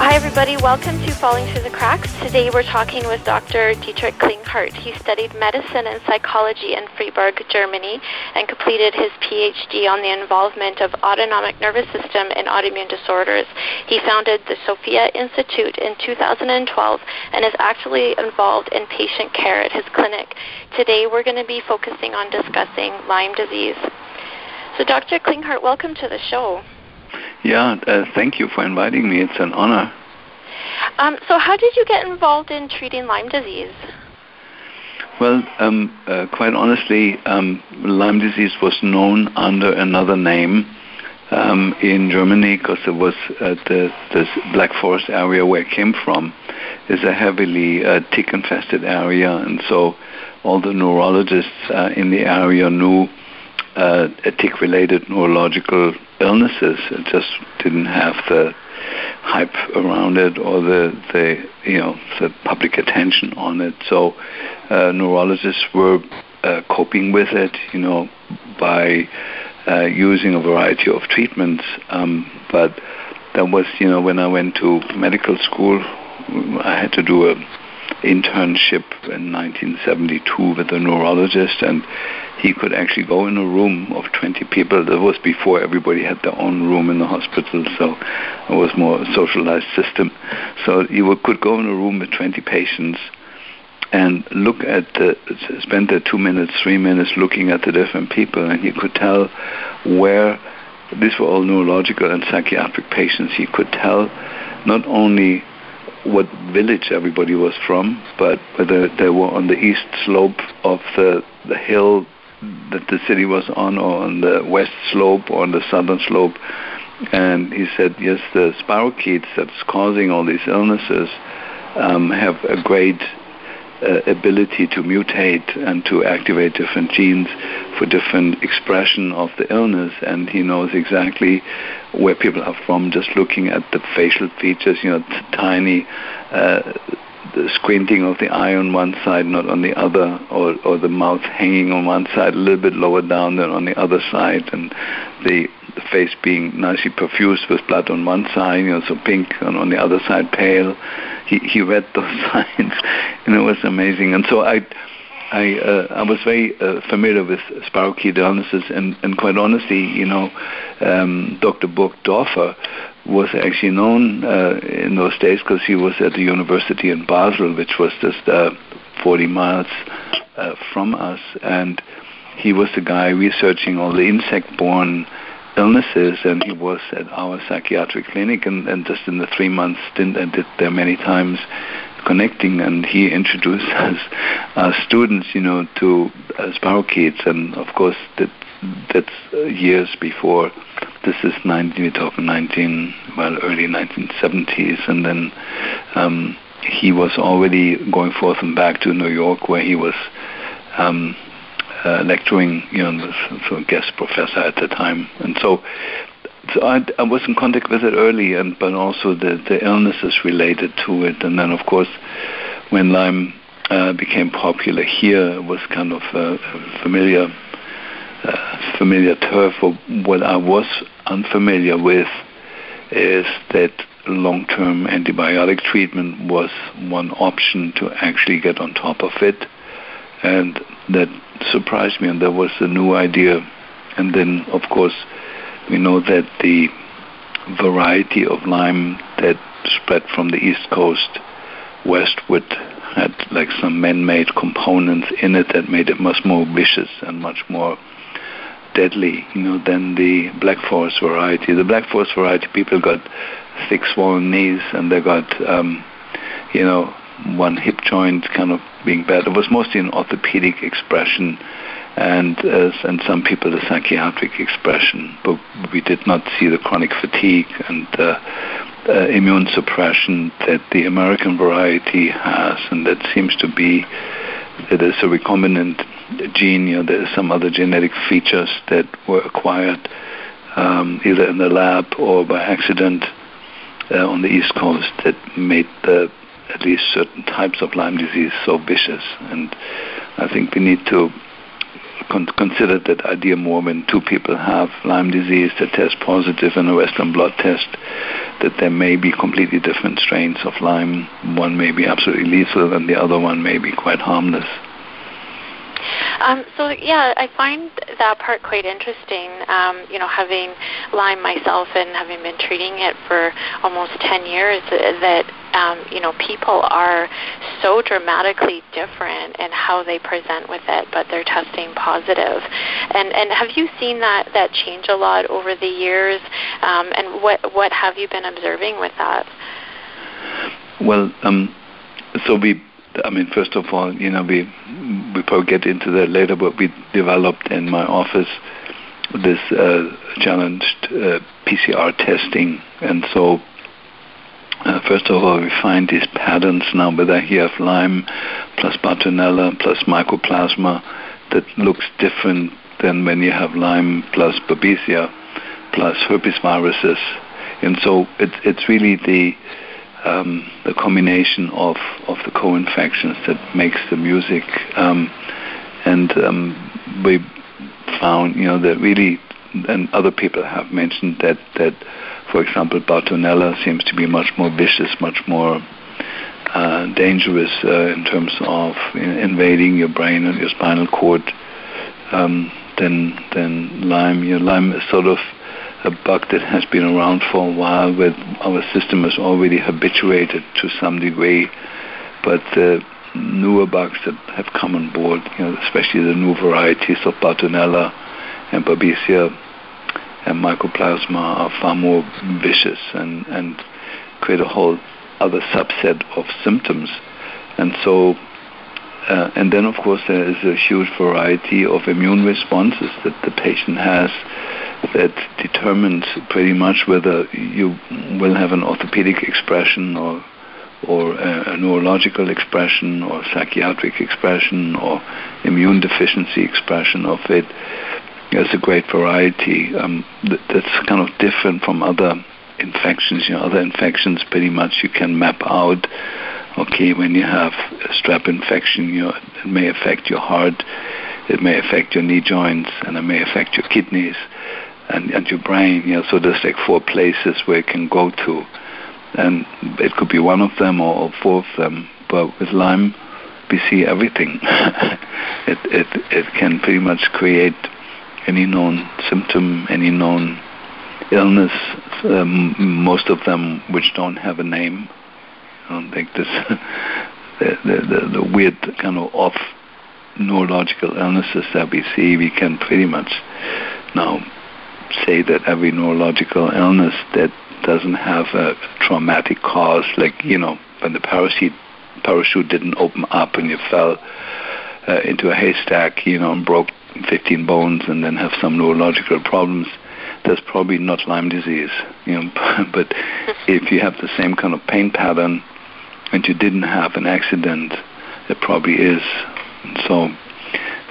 Hi, everybody. Welcome to Falling Through the Cracks. Today we're talking with Dr. Dietrich Klinghardt. He studied medicine and psychology in Freiburg, Germany, and completed his PhD on the involvement of autonomic nervous system in autoimmune disorders. He founded the Sophia Institute in 2012 and is actively involved in patient care at his clinic. Today we're going to be focusing on discussing Lyme disease. So, Dr. Klinghardt, welcome to the show. Yeah, uh, thank you for inviting me. It's an honor. Um, so, how did you get involved in treating Lyme disease? Well, um, uh, quite honestly, um, Lyme disease was known under another name um, in Germany because it was uh, the this Black Forest area where it came from is a heavily uh, tick-infested area, and so all the neurologists uh, in the area knew uh, tick-related neurological illnesses. It just didn't have the hype around it or the, the you know the public attention on it. So uh, neurologists were uh, coping with it, you know, by uh, using a variety of treatments. Um, but that was, you know, when I went to medical school, I had to do a internship in 1972 with a neurologist, and he could actually go in a room of 20 people. That was before everybody had their own room in the hospital, so it was more a socialized system. So he would, could go in a room with 20 patients and look at the, spend the two minutes, three minutes looking at the different people, and he could tell where these were all neurological and psychiatric patients. He could tell not only what village everybody was from, but whether they were on the east slope of the, the hill that the city was on, or on the west slope, or on the southern slope. And he said, yes, the spirochetes that's causing all these illnesses um, have a great uh, ability to mutate and to activate different genes for different expression of the illness, and he knows exactly where people are from just looking at the facial features, you know, t- tiny. Uh, the squinting of the eye on one side, not on the other, or, or the mouth hanging on one side, a little bit lower down than on the other side, and the, the face being nicely perfused with blood on one side, you know, so pink, and on the other side pale. He he read those signs, and it was amazing. And so I. I uh, I was very uh, familiar with spirochete illnesses, and, and quite honestly, you know, um, Dr. Burgdorfer was actually known uh, in those days because he was at the university in Basel, which was just uh, 40 miles uh, from us, and he was the guy researching all the insect-borne illnesses, and he was at our psychiatric clinic, and, and just in the three months stint I did there many times, connecting, and he introduced us, our students, you know, to uh, spirochetes, and of course that that's years before. This is 19, we're talking 19, well, early 1970s, and then um, he was already going forth and back to New York, where he was um, uh, lecturing, you know, so a guest professor at the time, and so. So I, I was in contact with it early, and but also the, the illnesses related to it, and then of course, when Lyme uh, became popular here, it was kind of uh, familiar uh, familiar turf. What I was unfamiliar with is that long-term antibiotic treatment was one option to actually get on top of it, and that surprised me. And that was a new idea and then, of course, we know that the variety of Lyme that spread from the East Coast westward had like some man-made components in it that made it much more vicious and much more deadly, you know, than the Black Forest variety. The Black Forest variety, people got thick swollen knees and they got, um, you know, one hip joint kind of being bad. It was mostly an orthopedic expression and uh, and some people a psychiatric expression, but we did not see the chronic fatigue and uh, uh, immune suppression that the American variety has, and that seems to be that is a recombinant gene. You know, there are some other genetic features that were acquired um, either in the lab or by accident uh, on the East Coast that made the, at least certain types of Lyme disease so vicious. And I think we need to con- consider that idea more when two people have Lyme disease that test positive in a Western blot test, that there may be completely different strains of Lyme. One may be absolutely lethal, and the other one may be quite harmless. Um, so yeah, I find that part quite interesting. Um, you know, having Lyme myself and having been treating it for almost 10 years, that um, you know people are so dramatically different in how they present with it, but they're testing positive. And and have you seen that that change a lot over the years? Um, and what what have you been observing with that? Well, um, so we I mean, first of all, you know, we we probably get into that later, but we developed in my office this uh, challenged uh, PCR testing, and so uh, first of all, we find these patterns now, whether you have Lyme plus Bartonella plus Mycoplasma, that looks different than when you have Lyme plus Babesia plus herpes viruses, and so it's it's really the um, the combination of, of the co-infections that makes the music. Um, and um, we found, you know, that really, and other people have mentioned that, that for example, Bartonella seems to be much more vicious, much more uh, dangerous uh, in terms of invading your brain and your spinal cord um, than, than Lyme. You know, Lyme is sort of a bug that has been around for a while, where our system is already habituated to some degree. But newer bugs that have come on board, you know, especially the new varieties of Bartonella and Babesia and Mycoplasma, are far more vicious and, and create a whole other subset of symptoms. And so uh, and then, of course, there is a huge variety of immune responses that the patient has that determines pretty much whether you will have an orthopedic expression or or a, a neurological expression or psychiatric expression or immune deficiency expression of it. There's a great variety um, that, that's kind of different from other infections. You know, other infections pretty much you can map out. Okay, when you have a strep infection, you know, it may affect your heart, it may affect your knee joints, and it may affect your kidneys and, and your brain. You know, so there's like four places where it can go to, and it could be one of them or, or four of them. But with Lyme, we see everything. it it it can pretty much create any known symptom, any known illness. Um, most of them which don't have a name. I don't think this the, the, the, the weird kind of off neurological illnesses that we see, we can pretty much now say that every neurological illness that doesn't have a traumatic cause, like you know when the parachute parachute didn't open up and you fell uh, into a haystack, you know, and broke 15 bones, and then have some neurological problems. That's probably not Lyme disease, you know. but if you have the same kind of pain pattern and you didn't have an accident, it probably is. So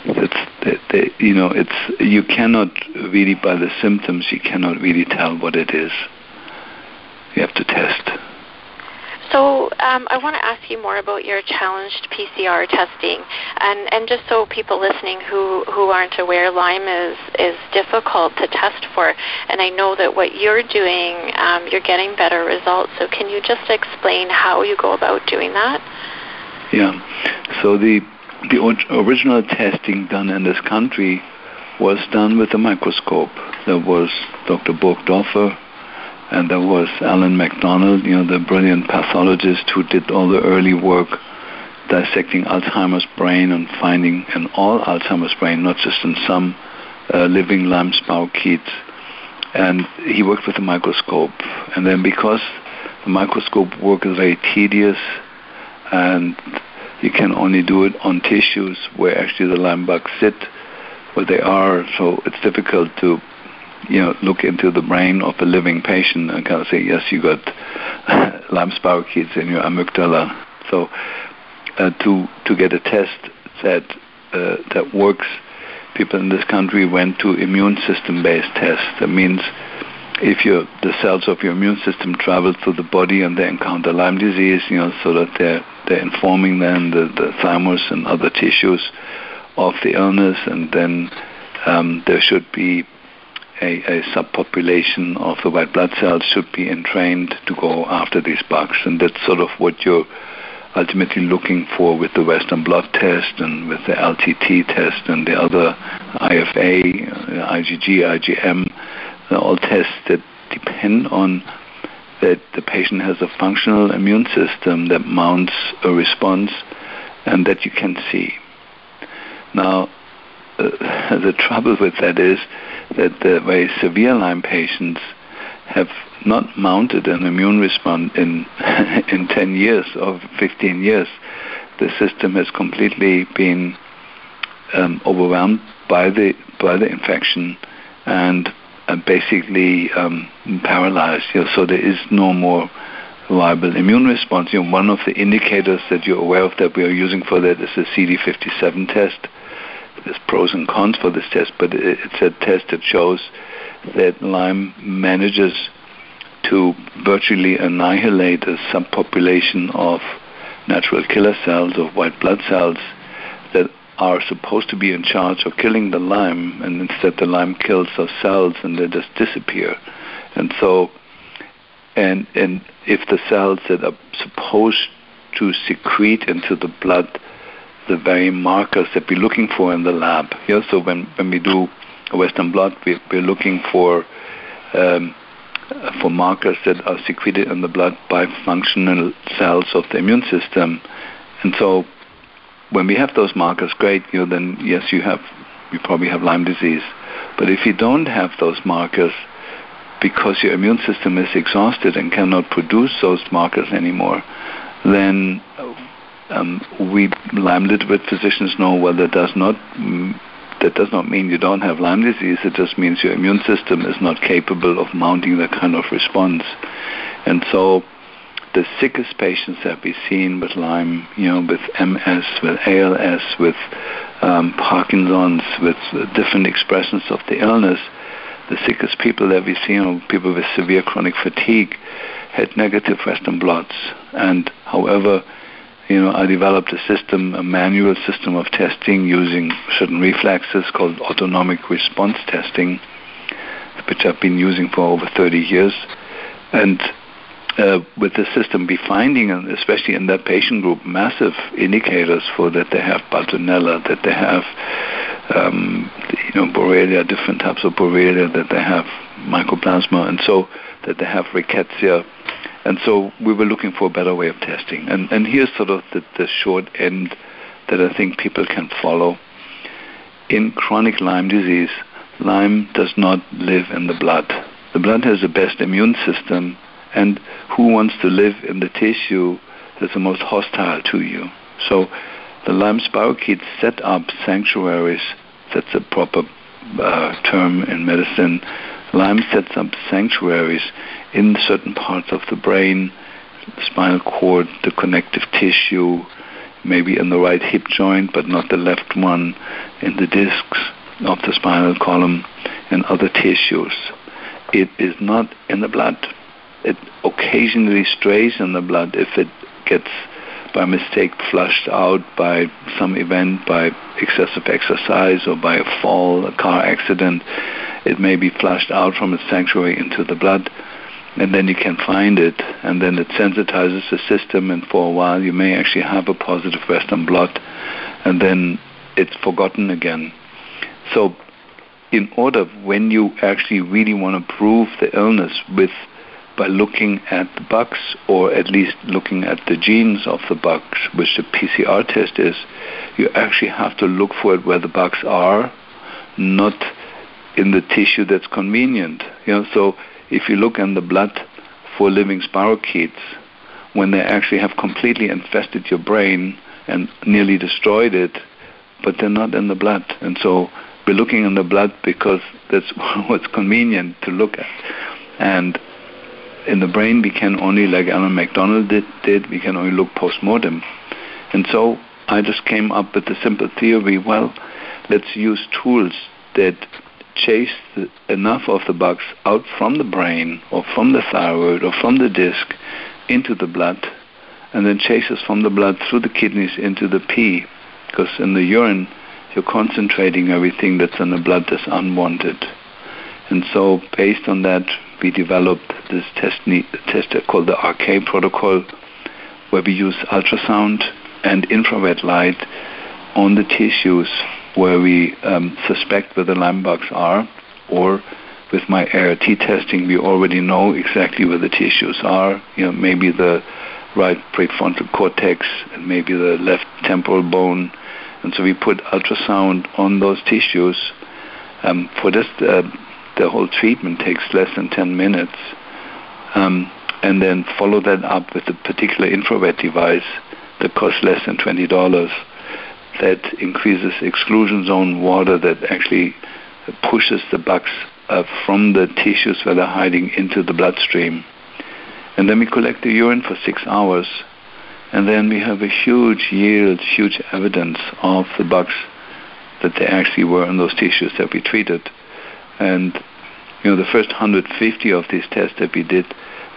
it's that, you know it's you cannot really by the symptoms you cannot really tell what it is. You have to test. So um, I want to ask you more about your challenged PCR testing, and, and just so people listening who, who aren't aware, Lyme is is difficult to test for, and I know that what you're doing, um, you're getting better results. So can you just explain how you go about doing that? Yeah. So the the original testing done in this country was done with a microscope. There was Dr. Burgdorfer and there was Alan MacDonald, you know, the brilliant pathologist who did all the early work dissecting Alzheimer's brain and finding in all Alzheimer's brain, not just in some uh, living spirochetes. And he worked with a microscope. And then because the microscope work is very tedious and you can only do it on tissues where actually the Lyme bugs sit, where they are, so it's difficult to you know, look into the brain of a living patient and kind of say, yes, you got Lyme spirochetes in your amygdala. So uh, to to get a test that uh, that works, people in this country went to immune system-based tests. That means if your the cells of your immune system travel through the body and they encounter Lyme disease, you know, so that they're they're informing then the, the thymus and other tissues of the illness, and then um, there should be a, a, subpopulation of the white blood cells should be entrained to go after these bugs, and that's sort of what you're ultimately looking for with the Western blot test and with the LTT test and the other IFA, IgG, IgM, all tests that depend on that the patient has a functional immune system that mounts a response and that you can see. Now, uh, the trouble with that is that the very severe Lyme patients have not mounted an immune response in in 10 years or 15 years. The system has completely been um, overwhelmed by the by the infection and uh, basically um, paralyzed. You know, so there is no more viable immune response. You know, one of the indicators that you're aware of that we are using for that is the CD57 test. There's pros and cons for this test, but it's a test that shows that Lyme manages to virtually annihilate a subpopulation of natural killer cells, of white blood cells, that are supposed to be in charge of killing the Lyme, and instead the Lyme kills those cells and they just disappear. And so, and and if the cells that are supposed to secrete into the blood the very markers that we're looking for in the lab. Yeah, so when, when we do a Western blot, we, we're looking for um, for markers that are secreted in the blood by functional cells of the immune system. And so when we have those markers, great, you know, then yes, you have you probably have Lyme disease. But if you don't have those markers because your immune system is exhausted and cannot produce those markers anymore, then um, we Lyme literate physicians know well that does not that does not mean you don't have Lyme disease. It just means your immune system is not capable of mounting that kind of response. And so the sickest patients that we've seen with Lyme, you know, with MS, with ALS, with um, Parkinson's, with different expressions of the illness, the sickest people that we've seen, people with severe chronic fatigue, had negative Western blots. And however, you know, I developed a system, a manual system of testing using certain reflexes called autonomic response testing, which I've been using for over 30 years. And uh, with the system be finding, especially in that patient group, massive indicators for that they have Bartonella, that they have, um, you know, Borrelia, different types of Borrelia, that they have Mycoplasma, and so that they have Rickettsia and so we were looking for a better way of testing. And, and here's sort of the, the short end that I think people can follow. In chronic Lyme disease, Lyme does not live in the blood. The blood has the best immune system, and who wants to live in the tissue that's the most hostile to you? So the Lyme spirochetes set up sanctuaries. That's a proper uh, term in medicine. Lyme sets up sanctuaries in certain parts of the brain, the spinal cord, the connective tissue, maybe in the right hip joint, but not the left one, in the discs of the spinal column, and other tissues. It is not in the blood. It occasionally strays in the blood if it gets by mistake flushed out by some event, by excessive exercise or by a fall, a car accident. It may be flushed out from its sanctuary into the blood and then you can find it, and then it sensitizes the system, and for a while you may actually have a positive Western blot, and then it's forgotten again. So in order when you actually really want to prove the illness with by looking at the bugs or at least looking at the genes of the bugs, which the PCR test is, you actually have to look for it where the bugs are, not in the tissue that's convenient. You know, so if you look in the blood for living spirochetes, when they actually have completely infested your brain and nearly destroyed it, but they're not in the blood. And so we're looking in the blood because that's what's convenient to look at. And in the brain, we can only, like Alan MacDonald did, did we can only look post-mortem. And so I just came up with the simple theory, well, let's use tools that chase the, enough of the bugs out from the brain or from the thyroid or from the disc into the blood and then chases from the blood through the kidneys into the pee because in the urine you're concentrating everything that's in the blood that's unwanted. And so based on that we developed this test, test called the RK protocol where we use ultrasound and infrared light on the tissues where we um, suspect where the Lyme bugs are, or with my ART testing, we already know exactly where the tissues are. You know, maybe the right prefrontal cortex and maybe the left temporal bone. And so we put ultrasound on those tissues. Um, for this, uh, the whole treatment takes less than 10 minutes. Um, and then follow that up with a particular infrared device that costs less than $20 that increases exclusion zone water that actually pushes the bugs uh, from the tissues where they're hiding into the bloodstream. And then we collect the urine for six hours. And then we have a huge yield, huge evidence of the bugs that they actually were in those tissues that we treated. And you know, the first 150 of these tests that we did,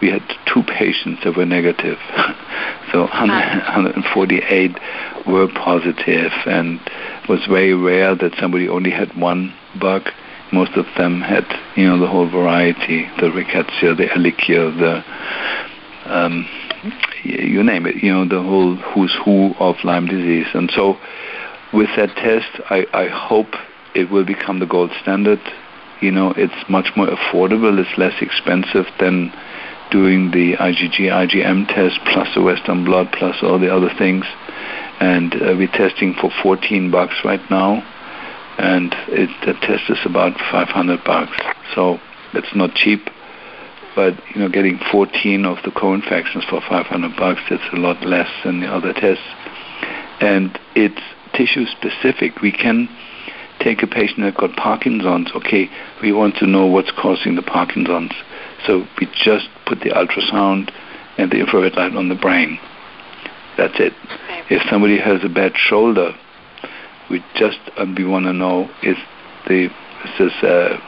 we had two patients that were negative. so 148 were positive, and it was very rare that somebody only had one bug. Most of them had, you know, the whole variety, the rickettsia, the ehrlichia, the um, you name it, you know, the whole who's who of Lyme disease. And so with that test, I, I hope it will become the gold standard. You know, it's much more affordable, it's less expensive than doing the IgG, IgM test plus the Western blot plus all the other things. And uh, we're testing for 14 bucks right now. And it, the test is about 500 bucks. So it's not cheap. But, you know, getting 14 of the co-infections for 500 bucks, that's a lot less than the other tests. And it's tissue specific. We can take a patient that got Parkinson's. Okay, we want to know what's causing the Parkinson's so we just put the ultrasound and the infrared light on the brain. That's it. Okay. If somebody has a bad shoulder, we just um, we want to know is the is this a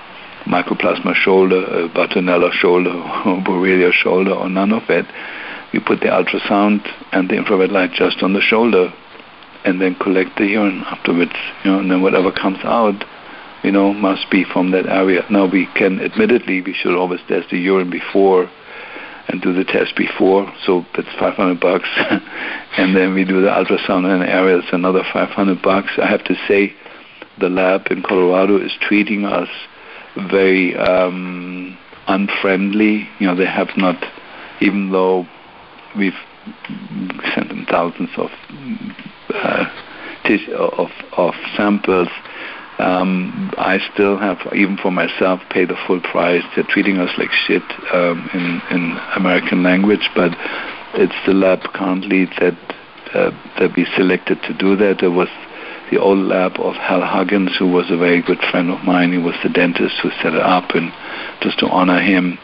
mycoplasma shoulder, a Bartonella shoulder, or Borrelia shoulder, or none of it. We put the ultrasound and the infrared light just on the shoulder, and then collect the urine afterwards. You know, and then whatever comes out, you know, must be from that area. Now we can, admittedly, we should always test the urine before and do the test before, so that's 500 bucks. and then we do the ultrasound in an area, it's another 500 bucks. I have to say, the lab in Colorado is treating us very um, unfriendly. You know, they have not, even though we've sent them thousands of uh, of, of samples um, I still have, even for myself, pay the full price. They're treating us like shit um, in in American language, but it's the lab currently that uh, that we selected to do that. There was the old lab of Hal Huggins, who was a very good friend of mine. He was the dentist who set it up, and just to honor him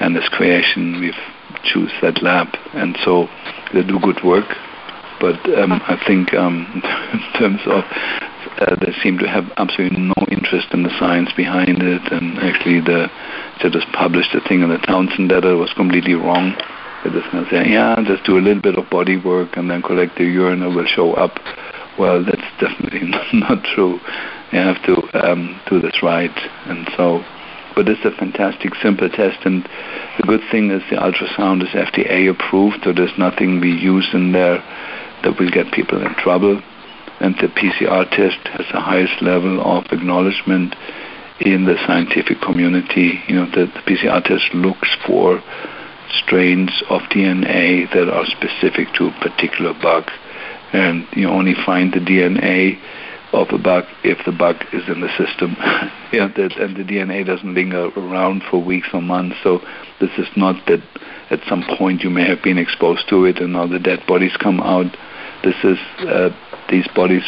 and his creation, we've choose that lab, and so they do good work. But um, I think um, in terms of uh, they seem to have absolutely no interest in the science behind it, and actually the they just published a thing in the Townsend letter was completely wrong. They're just going to say, yeah, just do a little bit of body work and then collect the urine, it will show up. Well, that's definitely not true. You have to um, do this right, and so. But it's a fantastic, simple test, and the good thing is the ultrasound is FDA approved, so there's nothing we use in there that will get people in trouble and the PCR test has the highest level of acknowledgement in the scientific community. You know, the, the PCR test looks for strains of DNA that are specific to a particular bug, and you only find the DNA of a bug if the bug is in the system. yeah, that, and the DNA doesn't linger around for weeks or months. So this is not that at some point you may have been exposed to it and now the dead bodies come out. This is uh, these bodies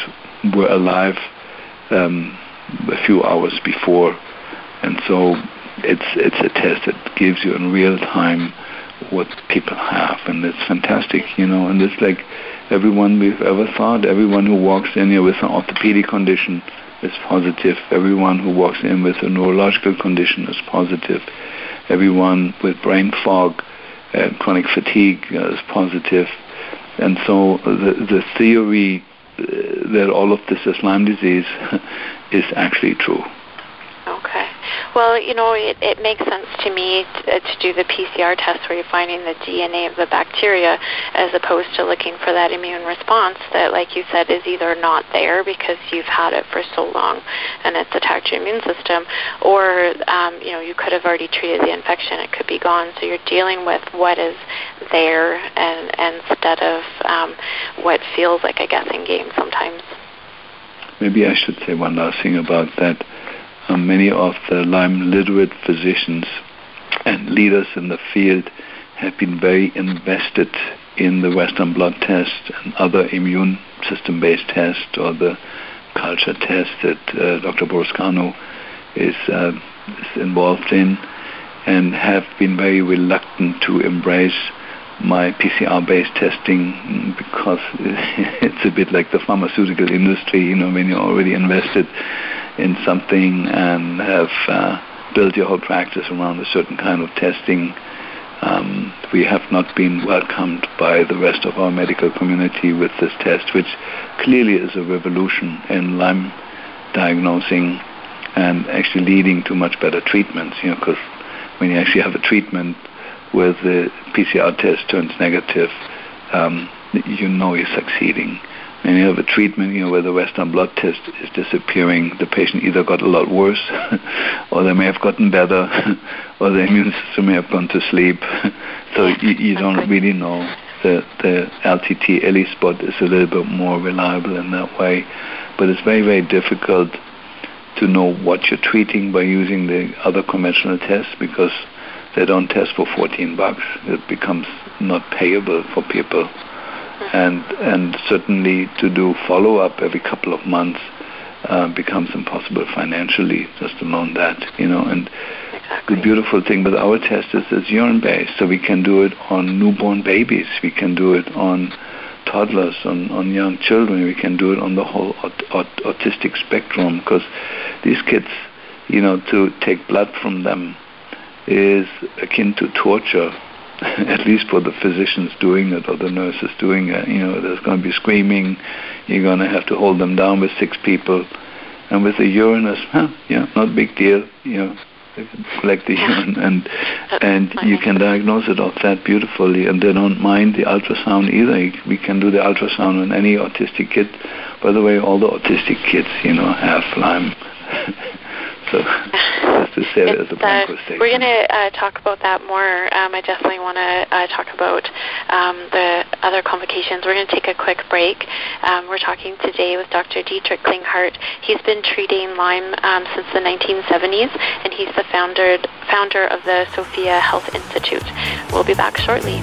were alive um, a few hours before, and so it's it's a test that gives you in real time what people have, and it's fantastic, you know. And it's like everyone we've ever thought, everyone who walks in here with an orthopedic condition is positive. Everyone who walks in with a neurological condition is positive. Everyone with brain fog and chronic fatigue is positive. And so the, the theory uh, that all of this is Lyme disease is actually true. Okay. Well, you know, it, it makes sense to me to, to do the PCR test where you're finding the DNA of the bacteria as opposed to looking for that immune response that, like you said, is either not there because you've had it for so long and it's attacked your immune system, or, um, you know, you could have already treated the infection. It could be gone. So you're dealing with what is there and, and instead of um, what feels like a guessing game sometimes. Maybe I should say one last thing about that uh, many of the Lyme literate physicians and leaders in the field have been very invested in the Western blot test and other immune system based tests or the culture test that uh, Dr. Burrascano is, uh, is involved in and have been very reluctant to embrace my PCR based testing because it's a bit like the pharmaceutical industry, you know, when you're already invested in something and have uh, built your whole practice around a certain kind of testing, um, we have not been welcomed by the rest of our medical community with this test, which clearly is a revolution in Lyme diagnosing and actually leading to much better treatments. You know, because when you actually have a treatment where the PCR test turns negative, um, you know you're succeeding and you have a treatment, you know, where the Western blot test is disappearing, the patient either got a lot worse, or they may have gotten better, or the immune system may have gone to sleep. so you, you don't really know. The, the LTT ELISpot is a little bit more reliable in that way, but it's very, very difficult to know what you're treating by using the other conventional tests because they don't test for 14 bucks. It becomes not payable for people and and certainly to do follow up every couple of months uh, becomes impossible financially. Just alone that, you know, and exactly. the beautiful thing with our test is it's urine based, so we can do it on newborn babies, we can do it on toddlers, on, on young children, we can do it on the whole aut- aut- autistic spectrum because these kids, you know, to take blood from them is akin to torture at least for the physicians doing it or the nurses doing it. You know, there's going to be screaming. You're going to have to hold them down with six people. And with the urinus, huh, yeah, not a big deal. You know, collect the urine and and you can diagnose it off that beautifully. And they don't mind the ultrasound either. We can do the ultrasound on any autistic kid. By the way, all the autistic kids, you know, have Lyme. So just to say it as a uh, We're going to uh, talk about that more. Um, I definitely want to uh, talk about um, the other complications. We're going to take a quick break. Um, we're talking today with Dr. Dietrich Klinghardt. He's been treating Lyme um, since the 1970s, and he's the founder founder of the Sophia Health Institute. We'll be back shortly.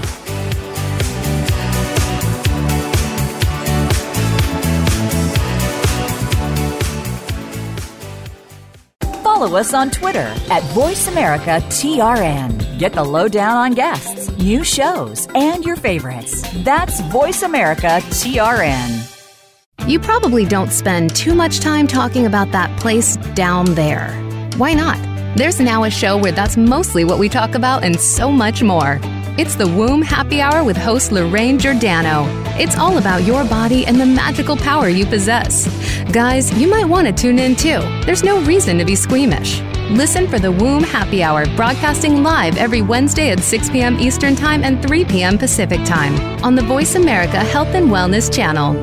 Follow us on Twitter at VoiceAmericaTRN. Get the lowdown on guests, new shows, and your favorites. That's VoiceAmericaTRN. You probably don't spend too much time talking about that place down there. Why not? There's now a show where that's mostly what we talk about and so much more. It's the Womb Happy Hour with host Lorraine Giordano. It's all about your body and the magical power you possess. Guys, you might want to tune in too. There's no reason to be squeamish. Listen for the Womb Happy Hour broadcasting live every Wednesday at 6 p.m. Eastern Time and 3 p.m. Pacific Time on the Voice America Health and Wellness channel.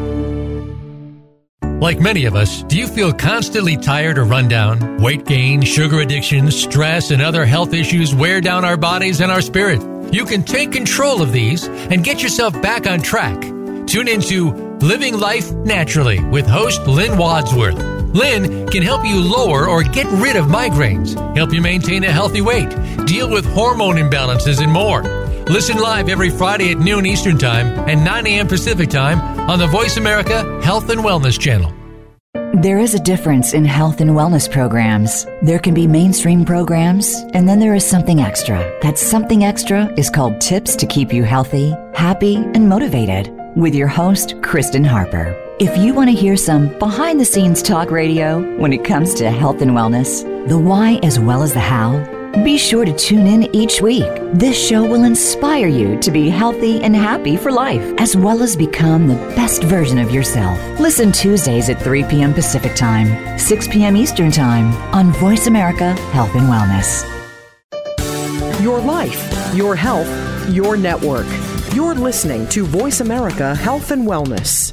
Like many of us, do you feel constantly tired or run down? Weight gain, sugar addiction, stress, and other health issues wear down our bodies and our spirit. You can take control of these and get yourself back on track. Tune into Living Life Naturally with host Lynn Wadsworth. Lynn can help you lower or get rid of migraines, help you maintain a healthy weight, deal with hormone imbalances, and more. Listen live every Friday at noon Eastern Time and 9 a.m. Pacific Time on the Voice America Health and Wellness Channel. There is a difference in health and wellness programs. There can be mainstream programs, and then there is something extra. That something extra is called Tips to Keep You Healthy, Happy, and Motivated with your host, Kristen Harper. If you want to hear some behind the scenes talk radio when it comes to health and wellness, the why as well as the how, be sure to tune in each week. This show will inspire you to be healthy and happy for life, as well as become the best version of yourself. Listen Tuesdays at 3 p.m. Pacific Time, 6 p.m. Eastern Time on Voice America Health and Wellness. Your life, your health, your network. You're listening to Voice America Health and Wellness.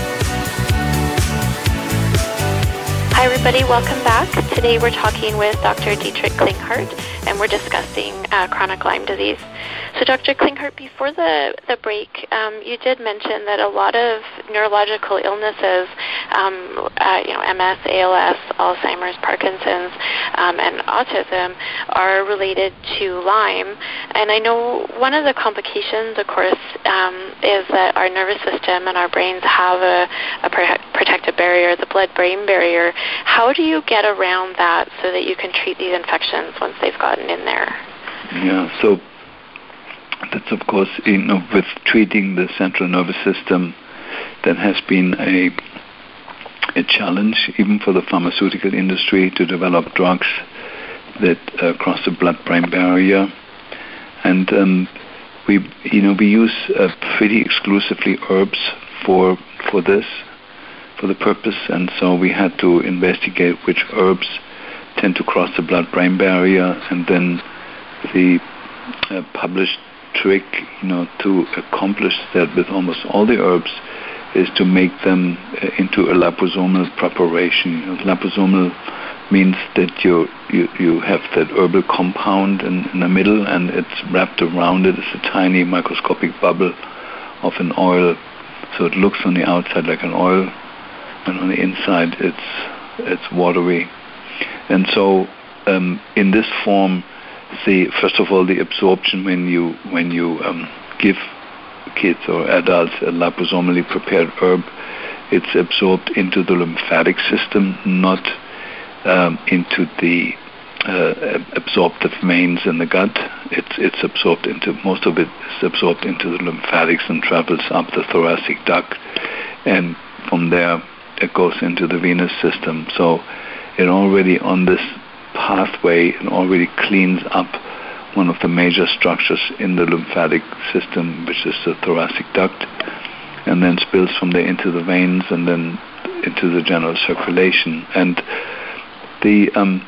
Hi, everybody. Welcome back. Today we're talking with Dr. Dietrich Klinghardt, and we're discussing uh, chronic Lyme disease. So, Dr. Klinghardt, before the, the break, um, you did mention that a lot of neurological illnesses, um, uh, you know, MS, ALS, Alzheimer's, Parkinson's, um, and autism are related to Lyme. And I know one of the complications, of course, um, is that our nervous system and our brains have a, a protective barrier, the blood-brain barrier. How do you get around that so that you can treat these infections once they've gotten in there? Yeah, so that's of course you know with treating the central nervous system that has been a a challenge even for the pharmaceutical industry to develop drugs that uh, cross the blood-brain barrier and um, we you know we use uh, pretty exclusively herbs for for this for the purpose and so we had to investigate which herbs tend to cross the blood-brain barrier and then the uh, published trick, you know, to accomplish that with almost all the herbs is to make them uh, into a liposomal preparation. You know, liposomal means that you, you, you have that herbal compound in, in the middle and it's wrapped around it as a tiny microscopic bubble of an oil. So it looks on the outside like an oil and on the inside it's it's watery. And so um, in this form the first of all the absorption when you when you um, give kids or adults a liposomally prepared herb, it's absorbed into the lymphatic system, not um, into the uh, absorptive veins in the gut. It's it's absorbed into most of it is absorbed into the lymphatics and travels up the thoracic duct, and from there it goes into the venous system. So it already on this pathway and already cleans up one of the major structures in the lymphatic system, which is the thoracic duct, and then spills from there into the veins and then into the general circulation. And the um,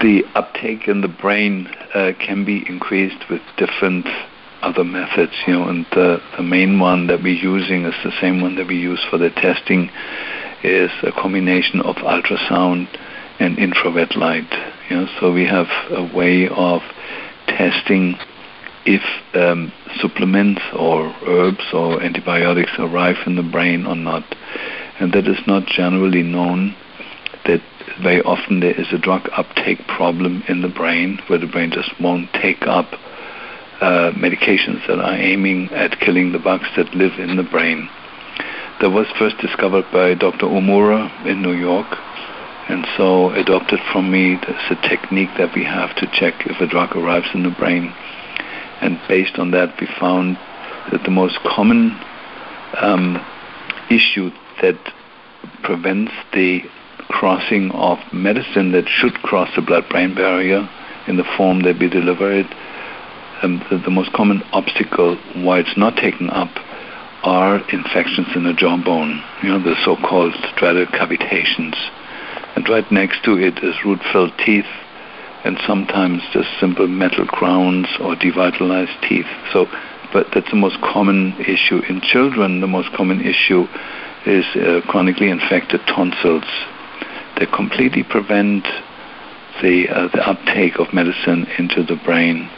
the uptake in the brain uh, can be increased with different other methods, you know, and the, the main one that we're using is the same one that we use for the testing is a combination of ultrasound and infrared light. So we have a way of testing if um, supplements or herbs or antibiotics arrive in the brain or not. And that is not generally known that very often there is a drug uptake problem in the brain where the brain just won't take up uh, medications that are aiming at killing the bugs that live in the brain. That was first discovered by Dr. Omura in New York and so adopted from me as a technique that we have to check if a drug arrives in the brain. And based on that, we found that the most common um, issue that prevents the crossing of medicine that should cross the blood-brain barrier in the form that we deliver it, um, the, the, most common obstacle why it's not taken up are infections in the jawbone, you know, the so-called striatal cavitations. And right next to it is root-filled teeth and sometimes just simple metal crowns or devitalized teeth. So, but that's the most common issue in children. The most common issue is uh, chronically infected tonsils. They completely prevent the uh, the uptake of medicine into the brain.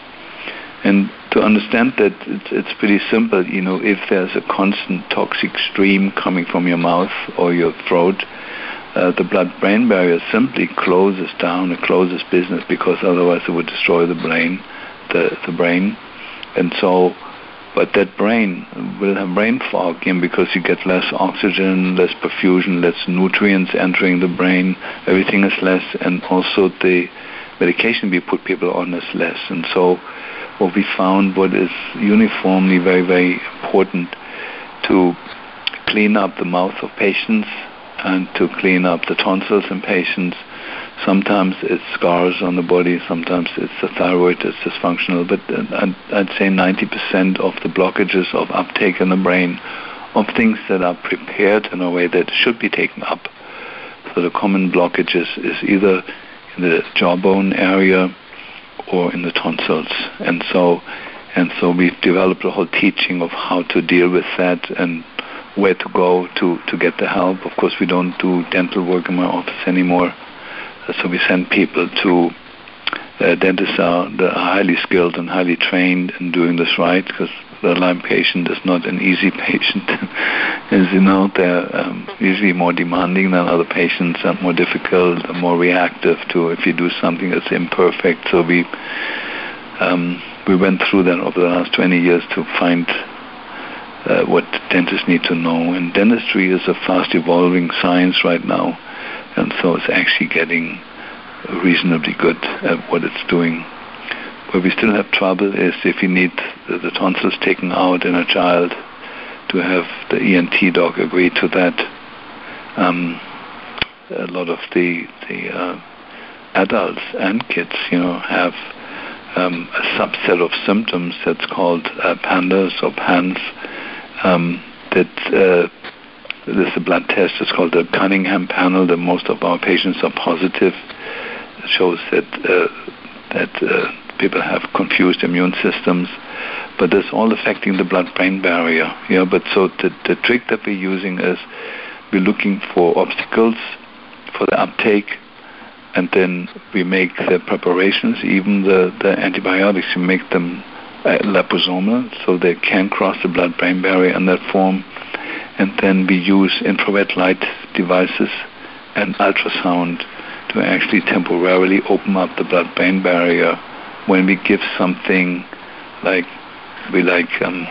And to understand that, it's, it's pretty simple. You know, if there's a constant toxic stream coming from your mouth or your throat, uh, the blood-brain barrier simply closes down, it closes business because otherwise it would destroy the brain, the, the brain. And so, but that brain will have brain fog again because you get less oxygen, less perfusion, less nutrients entering the brain, everything is less, and also the medication we put people on is less. And so what we found what is uniformly very, very important to clean up the mouth of patients and to clean up the tonsils in patients. Sometimes it's scars on the body, sometimes it's the thyroid that's dysfunctional, but I'd, say 90% of the blockages of uptake in the brain of things that are prepared in a way that should be taken up. So the common blockages is either in the jawbone area or in the tonsils. And so and so we've developed a whole teaching of how to deal with that and where to go to, to get the help. Of course, we don't do dental work in my office anymore, so we send people to uh, dentists are highly skilled and highly trained in doing this right because the Lyme patient is not an easy patient. As you know, they're um, usually more demanding than other patients, and more difficult, more reactive to if you do something that's imperfect. So we um, we went through that over the last 20 years to find uh, what dentists need to know. And dentistry is a fast evolving science right now, and so it's actually getting reasonably good at what it's doing. Where we still have trouble is if you need the, tonsils taken out in a child to have the ENT doc agree to that. Um, a lot of the the uh, adults and kids, you know, have um, a subset of symptoms that's called uh, pandas or PANS, um, that uh, this is a blood test. It's called the Cunningham panel. That most of our patients are positive. It shows that uh, that uh, people have confused immune systems, but it's all affecting the blood-brain barrier. Yeah, but so the the trick that we're using is we're looking for obstacles for the uptake, and then we make the preparations, even the the antibiotics, we make them uh, liposomal, so they can cross the blood-brain barrier in that form. And then we use infrared light devices and ultrasound to actually temporarily open up the blood-brain barrier when we give something like we like um,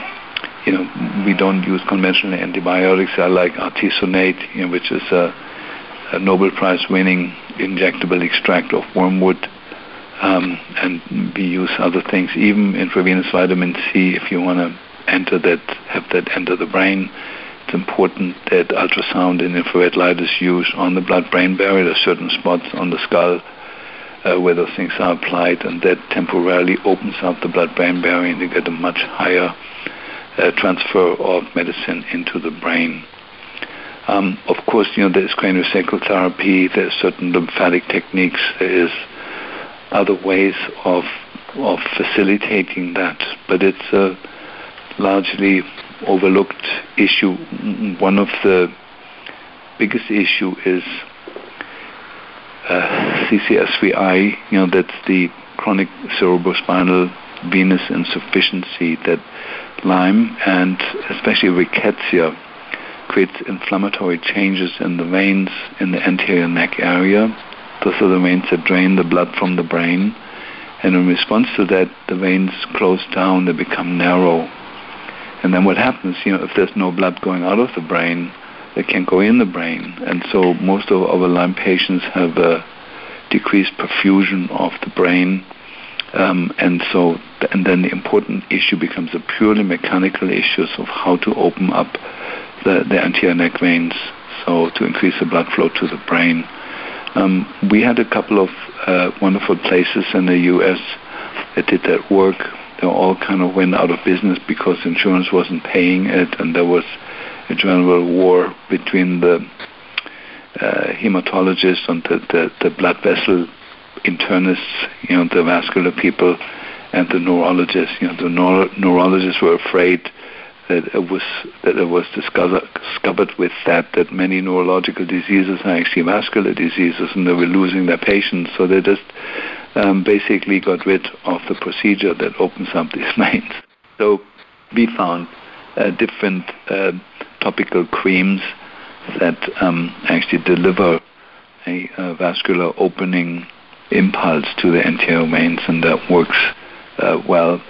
you know we don't use conventional antibiotics I like artesunate you know, which is a, a Nobel Prize winning injectable extract of wormwood um, and we use other things, even intravenous vitamin C, if you want to enter that, have that enter the brain. It's important that ultrasound and infrared light is used on the blood-brain barrier. There are certain spots on the skull uh, where those things are applied, and that temporarily opens up the blood-brain barrier, and you get a much higher uh, transfer of medicine into the brain. Um, of course, you know, there's craniosacral therapy, there's certain lymphatic techniques, there is other ways of of facilitating that, but it's a largely overlooked issue. One of the biggest issue is uh, CCSVI. You know, that's the chronic cerebrospinal venous insufficiency that Lyme and especially rickettsia creates inflammatory changes in the veins in the anterior neck area those are the veins that drain the blood from the brain. And in response to that, the veins close down, they become narrow. And then what happens, you know, if there's no blood going out of the brain, they can't go in the brain. And so most of our Lyme patients have a decreased perfusion of the brain. Um, and so, and then the important issue becomes a purely mechanical issue of how to open up the, the anterior neck veins, so to increase the blood flow to the brain. Um, we had a couple of uh, wonderful places in the U.S. that did that work. They all kind of went out of business because insurance wasn't paying it, and there was general war between the uh, hematologists and the, the, the blood vessel internists, you know, the vascular people, and the neurologists. You know, the neuro- neurologists were afraid that it was that it was discovered, discovered with that that many neurological diseases are actually vascular diseases, and they were losing their patients. So they just um, basically got rid of the procedure that opens up these veins. So we found uh, different uh, topical creams that um, actually deliver a, a vascular opening impulse to the anterior veins, and that works uh, well.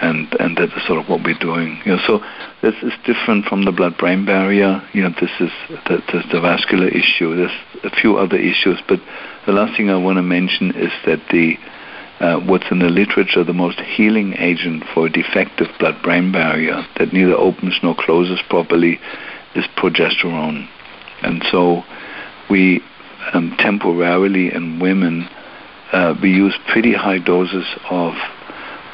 And and that is sort of what we're doing. You know, so this is different from the blood-brain barrier. You know, this is the, the, the vascular issue. There's a few other issues, but the last thing I want to mention is that the uh, what's in the literature the most healing agent for a defective blood-brain barrier that neither opens nor closes properly is progesterone. And so we um, temporarily in women uh, we use pretty high doses of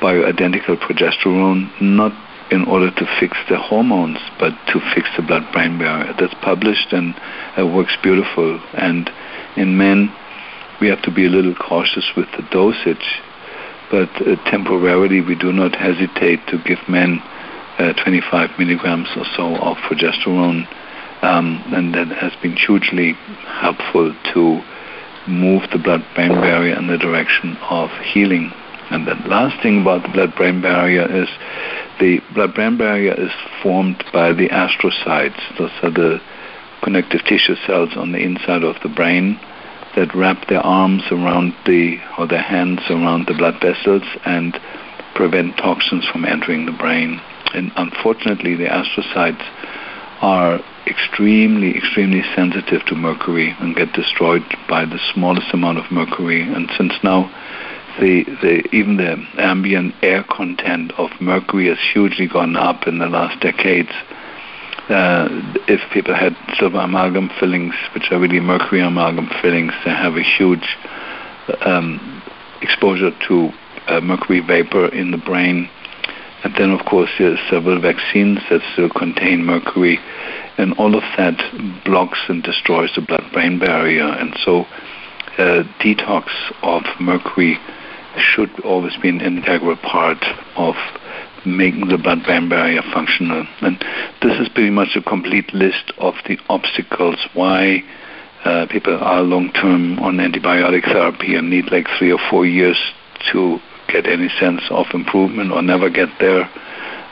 bioidentical progesterone, not in order to fix the hormones, but to fix the blood-brain barrier. That's published and it works beautiful. And in men, we have to be a little cautious with the dosage, but uh, temporarily we do not hesitate to give men uh, 25 milligrams or so of progesterone, um, and that has been hugely helpful to move the blood-brain barrier in the direction of healing. And the last thing about the blood-brain barrier is the blood-brain barrier is formed by the astrocytes. Those are the connective tissue cells on the inside of the brain that wrap their arms around the or their hands around the blood vessels and prevent toxins from entering the brain. And unfortunately, the astrocytes are extremely, extremely sensitive to mercury and get destroyed by the smallest amount of mercury. And since now the, the even the ambient air content of mercury has hugely gone up in the last decades. Uh, if people had silver amalgam fillings, which are really mercury amalgam fillings, they have a huge um, exposure to uh, mercury vapor in the brain. And then, of course, there are several vaccines that still contain mercury and all of that blocks and destroys the blood-brain barrier. And so, uh, detox of mercury should always be an integral part of making the blood-brain barrier functional. And this is pretty much a complete list of the obstacles why uh, people are long-term on antibiotic therapy and need like three or four years to get any sense of improvement or never get there.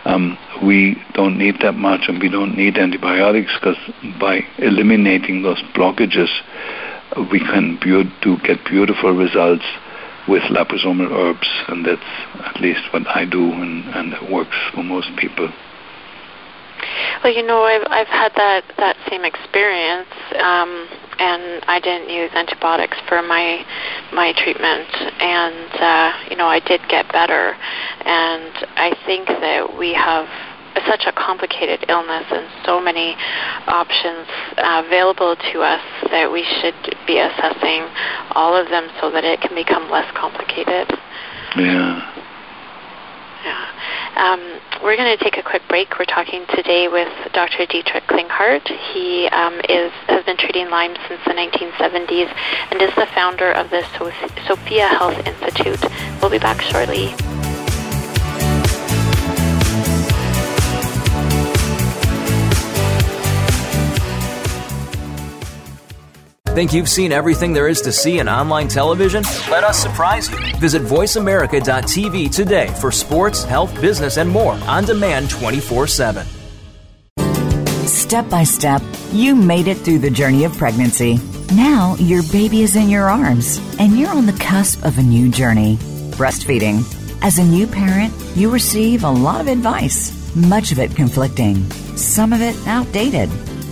Um, we don't need that much and we don't need antibiotics because by eliminating those blockages, we can be- do get beautiful results with liposomal herbs, and that's at least what I do, and, and it works for most people. Well, you know, I've I've had that that same experience, um, and I didn't use antibiotics for my my treatment, and uh, you know, I did get better, and I think that we have such a complicated illness and so many options uh, available to us that we should be assessing all of them so that it can become less complicated. Yeah. Yeah. Um, we're going to take a quick break. We're talking today with Dr. Dietrich Klinghardt. He um, is has been treating Lyme since the 1970s and is the founder of the Sophia Health Institute. We'll be back shortly. Think you've seen everything there is to see in online television? Let us surprise you. Visit VoiceAmerica.tv today for sports, health, business, and more on demand 24 7. Step by step, you made it through the journey of pregnancy. Now your baby is in your arms, and you're on the cusp of a new journey breastfeeding. As a new parent, you receive a lot of advice, much of it conflicting, some of it outdated.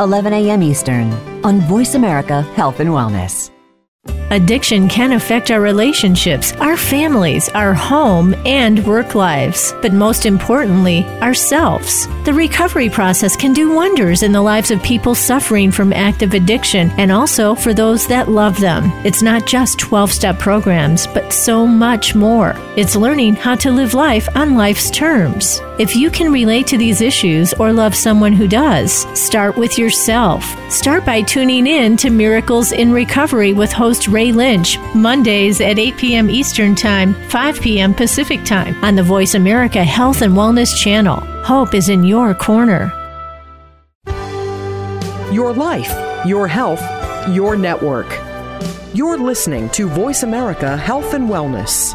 11 a.m. Eastern on Voice America Health and Wellness. Addiction can affect our relationships, our families, our home, and work lives, but most importantly, ourselves. The recovery process can do wonders in the lives of people suffering from active addiction and also for those that love them. It's not just 12 step programs, but so much more. It's learning how to live life on life's terms. If you can relate to these issues or love someone who does, start with yourself. Start by tuning in to Miracles in Recovery with host Ray Lynch, Mondays at 8 p.m. Eastern Time, 5 p.m. Pacific Time on the Voice America Health and Wellness Channel. Hope is in your corner. Your life, your health, your network. You're listening to Voice America Health and Wellness.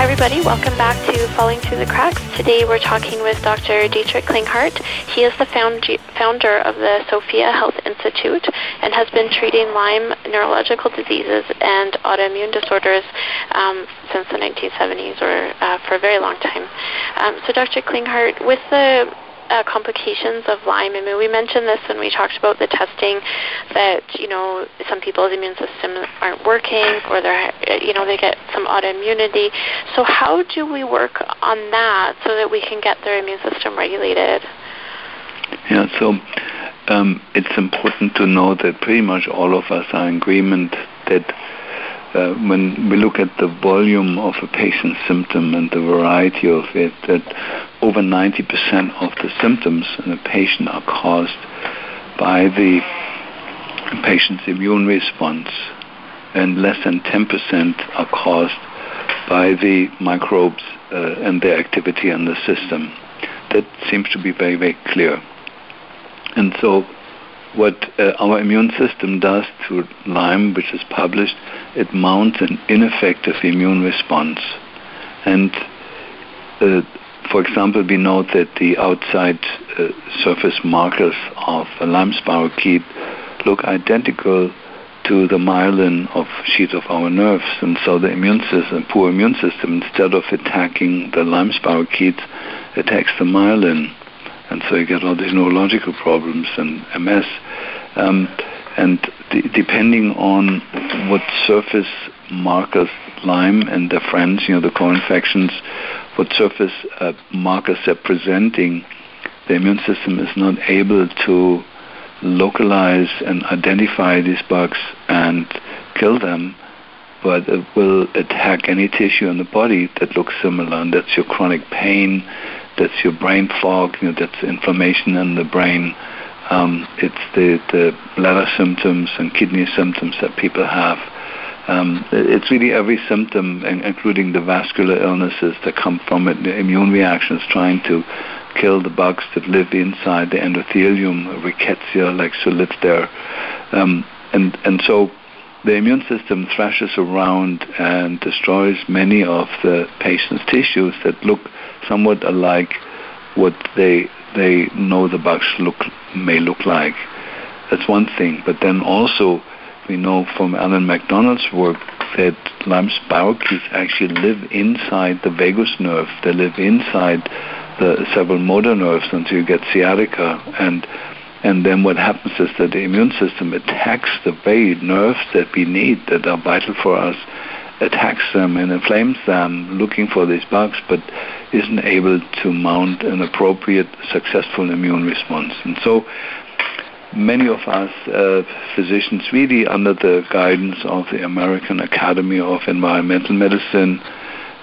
Hi, everybody. Welcome back to Falling Through the Cracks. Today we're talking with Dr. Dietrich Klinghardt. He is the found, founder of the Sophia Health Institute and has been treating Lyme neurological diseases and autoimmune disorders um, since the 1970s or uh, for a very long time. Um, so, Dr. Klinghardt, with the uh, complications of Lyme. I mean, we mentioned this when we talked about the testing that you know some people's immune systems aren't working, or they're you know they get some autoimmunity. So how do we work on that so that we can get their immune system regulated? Yeah, so um, it's important to know that pretty much all of us are in agreement that uh, when we look at the volume of a patient's symptom and the variety of it, that over 90% of the symptoms in a patient are caused by the patient's immune response, and less than 10% are caused by the microbes uh, and their activity in the system. That seems to be very, very clear. And so what uh, our immune system does to Lyme, which is published, it mounts an ineffective immune response. And uh, for example, we know that the outside uh, surface markers of a Lyme spirochete look identical to the myelin of sheet of our nerves, and so the immune system, poor immune system, instead of attacking the Lyme spirochetes, attacks the myelin and so you get all these neurological problems and MS. Um, and depending on what surface markers Lyme and their friends, you know, the co-infections, what surface uh, markers they're presenting, the immune system is not able to localize and identify these bugs and kill them, but it will attack any tissue in the body that looks similar, and that's your chronic pain, that's your brain fog, you know, that's inflammation in the brain. Um, it's the, the bladder symptoms and kidney symptoms that people have. Um, it's really every symptom, including the vascular illnesses that come from it, the immune reactions trying to kill the bugs that live inside the endothelium, rickettsia like so live there. Um, and, and so the immune system thrashes around and destroys many of the patient's tissues that look somewhat alike what they they know the bugs look may look like. That's one thing. But then also we know from Alan MacDonald's work that Lyme spirochetes actually live inside the vagus nerve. They live inside the several motor nerves until you get sciatica. And and then what happens is that the immune system attacks the very nerves that we need, that are vital for us, attacks them and inflames them, looking for these bugs, but isn't able to mount an appropriate, successful immune response. And so many of us uh, physicians, really under the guidance of the American Academy of Environmental Medicine,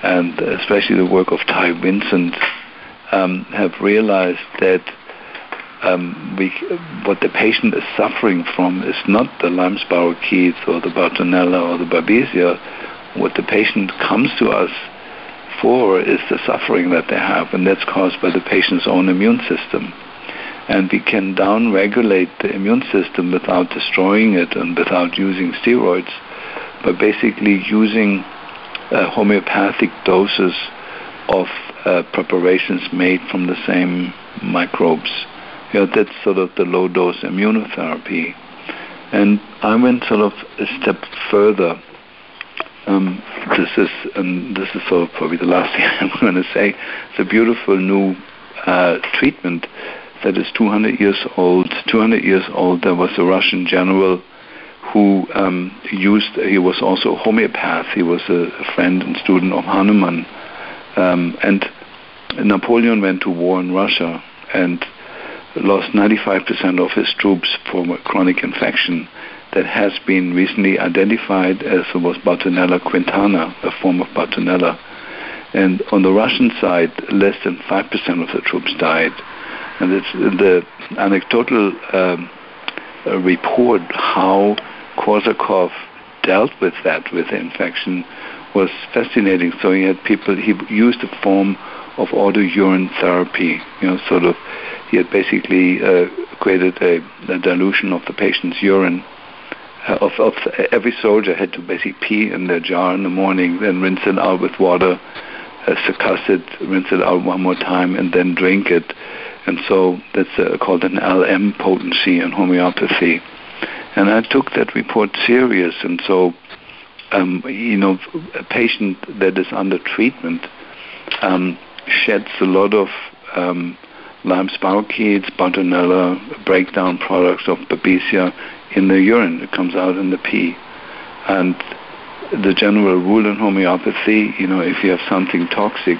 and especially the work of Ty Vincent, um, have realized that um, we, what the patient is suffering from is not the Lyme spirochetes or the Bartonella or the Babesia. What the patient comes to us for is the suffering that they have, and that's caused by the patient's own immune system. And we can downregulate the immune system without destroying it and without using steroids, but basically using uh, homeopathic doses of uh, preparations made from the same microbes. You know, that's sort of the low dose immunotherapy. And I went sort of a step further. Um, this is, and this is sort of probably the last thing I'm going to say. It's a beautiful new uh, treatment that is 200 years old. 200 years old. There was a Russian general who um, used. He was also a homeopath. He was a, a friend and student of Hahnemann. Um, and Napoleon went to war in Russia and lost 95% of his troops from a chronic infection that has been recently identified as was Bartonella quintana, a form of Bartonella. And on the Russian side, less than 5% of the troops died. And it's the anecdotal um, report how Korsakov dealt with that, with the infection, was fascinating. So he had people, he used a form of auto urine therapy, you know, sort of he had basically uh, created a, a, dilution of the patient's urine. Uh, of, of every soldier had to basically pee in their jar in the morning, then rinse it out with water, uh, succuss it, rinse it out one more time, and then drink it. And so that's uh, called an LM potency in homeopathy. And I took that report serious, and so um, you know, a patient that is under treatment um, sheds a lot of um, Lyme spirochetes, Bartonella, breakdown products of Babesia in the urine. It comes out in the pee. And the general rule in homeopathy, you know, if you have something toxic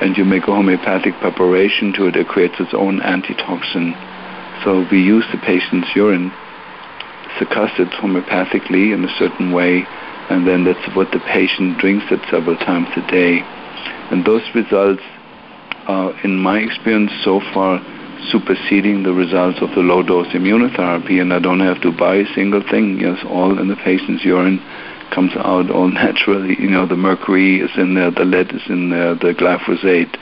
and you make a homeopathic preparation to it, it creates its own antitoxin. So we use the patient's urine, succuss it homeopathically in a certain way, and then that's what the patient drinks it several times a day. And those results uh, in my experience so far, superseding the results of the low dose immunotherapy, and I don't have to buy a single thing. Yes, all in the patient's urine comes out all naturally. You know, the mercury is in there, the lead is in there, the glyphosate,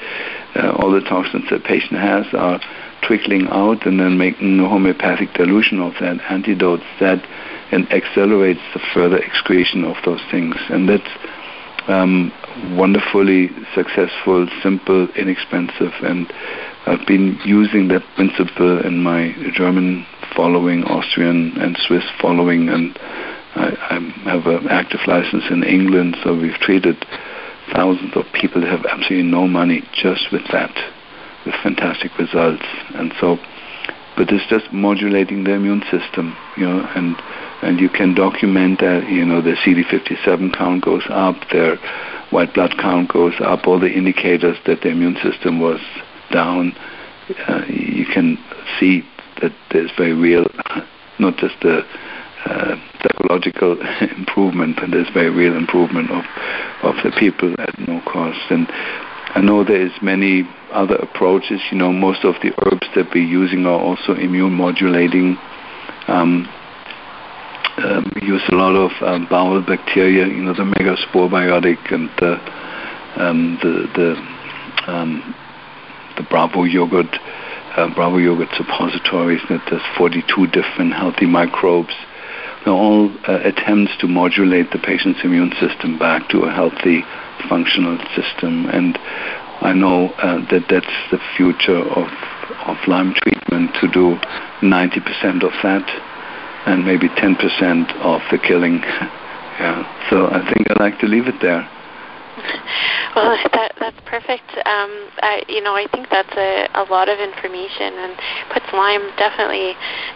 uh, all the toxins the patient has are trickling out and then making a homeopathic dilution of that antidote that and accelerates the further excretion of those things. And that's um, wonderfully successful, simple, inexpensive, and I've been using that principle in my German following, Austrian and Swiss following, and I, I have an active license in England, so we've treated thousands of people that have absolutely no money just with that, with fantastic results. And so, but it's just modulating the immune system, you know, and and you can document that, you know, the CD57 count goes up, their white blood count goes up, all the indicators that the immune system was down. Uh, you can see that there's very real, not just a uh, psychological improvement, but there's very real improvement of of the people at no cost. And I know there is many other approaches. You know, most of the herbs that we're using are also immune modulating. Um, um, we use a lot of um, bowel bacteria, you know, the megaspore biotic and the um, the the, um, the Bravo yogurt, uh, Bravo yogurt suppositories. That there's 42 different healthy microbes. They're all uh, attempts to modulate the patient's immune system back to a healthy, functional system. And I know uh, that that's the future of of Lyme treatment to do 90% of that and maybe 10% of the killing, Yeah. So I think I'd like to leave it there. Well, that that's perfect. Um, I, you know, I think that's a, a lot of information and puts Lyme definitely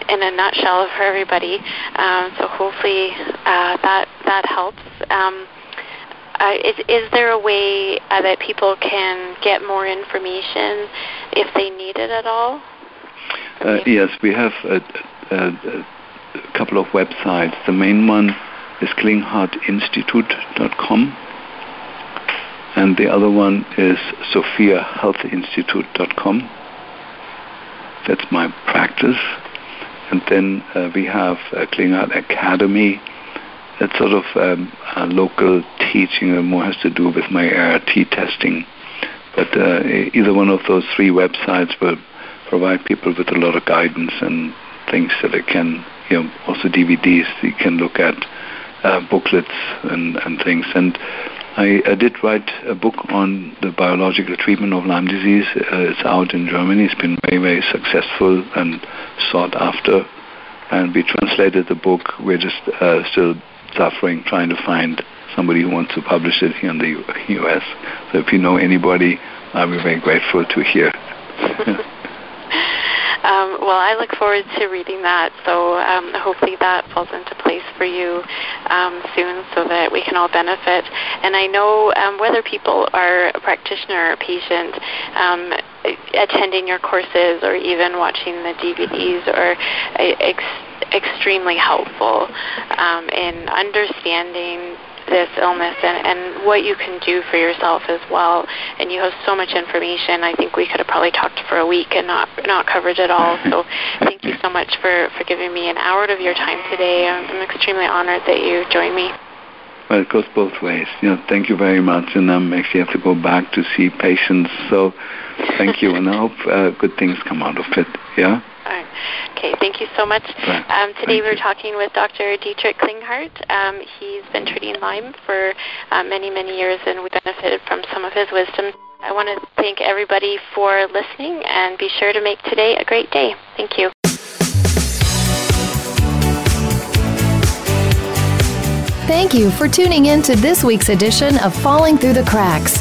in a nutshell for everybody. Um, so hopefully uh, that that helps. Um, uh, is is there a way uh, that people can get more information if they need it at all? Uh, yes, we have a, a, a, couple of websites. The main one is klinghardtinstitute.com and the other one is sophiahealthinstitute.com. That's my practice. And then uh, we have uh, Klinghardt Academy. That's sort of um, a local teaching that more has to do with my ART testing. But uh, either one of those three websites will provide people with a lot of guidance and things that they can, you know, also DVDs you can look at, uh, booklets and, and things. And I, I, did write a book on the biological treatment of Lyme disease. Uh, it's out in Germany. It's been very, very successful and sought after. And we translated the book. We're just uh, still suffering trying to find somebody who wants to publish it here in the U- U.S. So if you know anybody, I'll be very grateful to hear. Um, well, I look forward to reading that. So um, hopefully that falls into place for you um, soon, so that we can all benefit. And I know um, whether people are a practitioner or a patient, um, attending your courses or even watching the DVDs are ex- extremely helpful um, in understanding this illness and, and what you can do for yourself as well. And you have so much information. I think we could have probably talked for a week and not not covered it all. So thank you so much for, for giving me an hour of your time today. I'm, I'm extremely honored that you joined me. Well, it goes both ways. You know, thank you very much. And I'm actually have to go back to see patients. So thank you. and I hope uh, good things come out of it. Yeah? Okay, thank you so much. Um, today we're talking with Dr. Dietrich Klinghardt. Um, he's been treating Lyme for uh, many, many years, and we benefited from some of his wisdom. I want to thank everybody for listening, and be sure to make today a great day. Thank you. Thank you for tuning in to this week's edition of Falling Through the Cracks.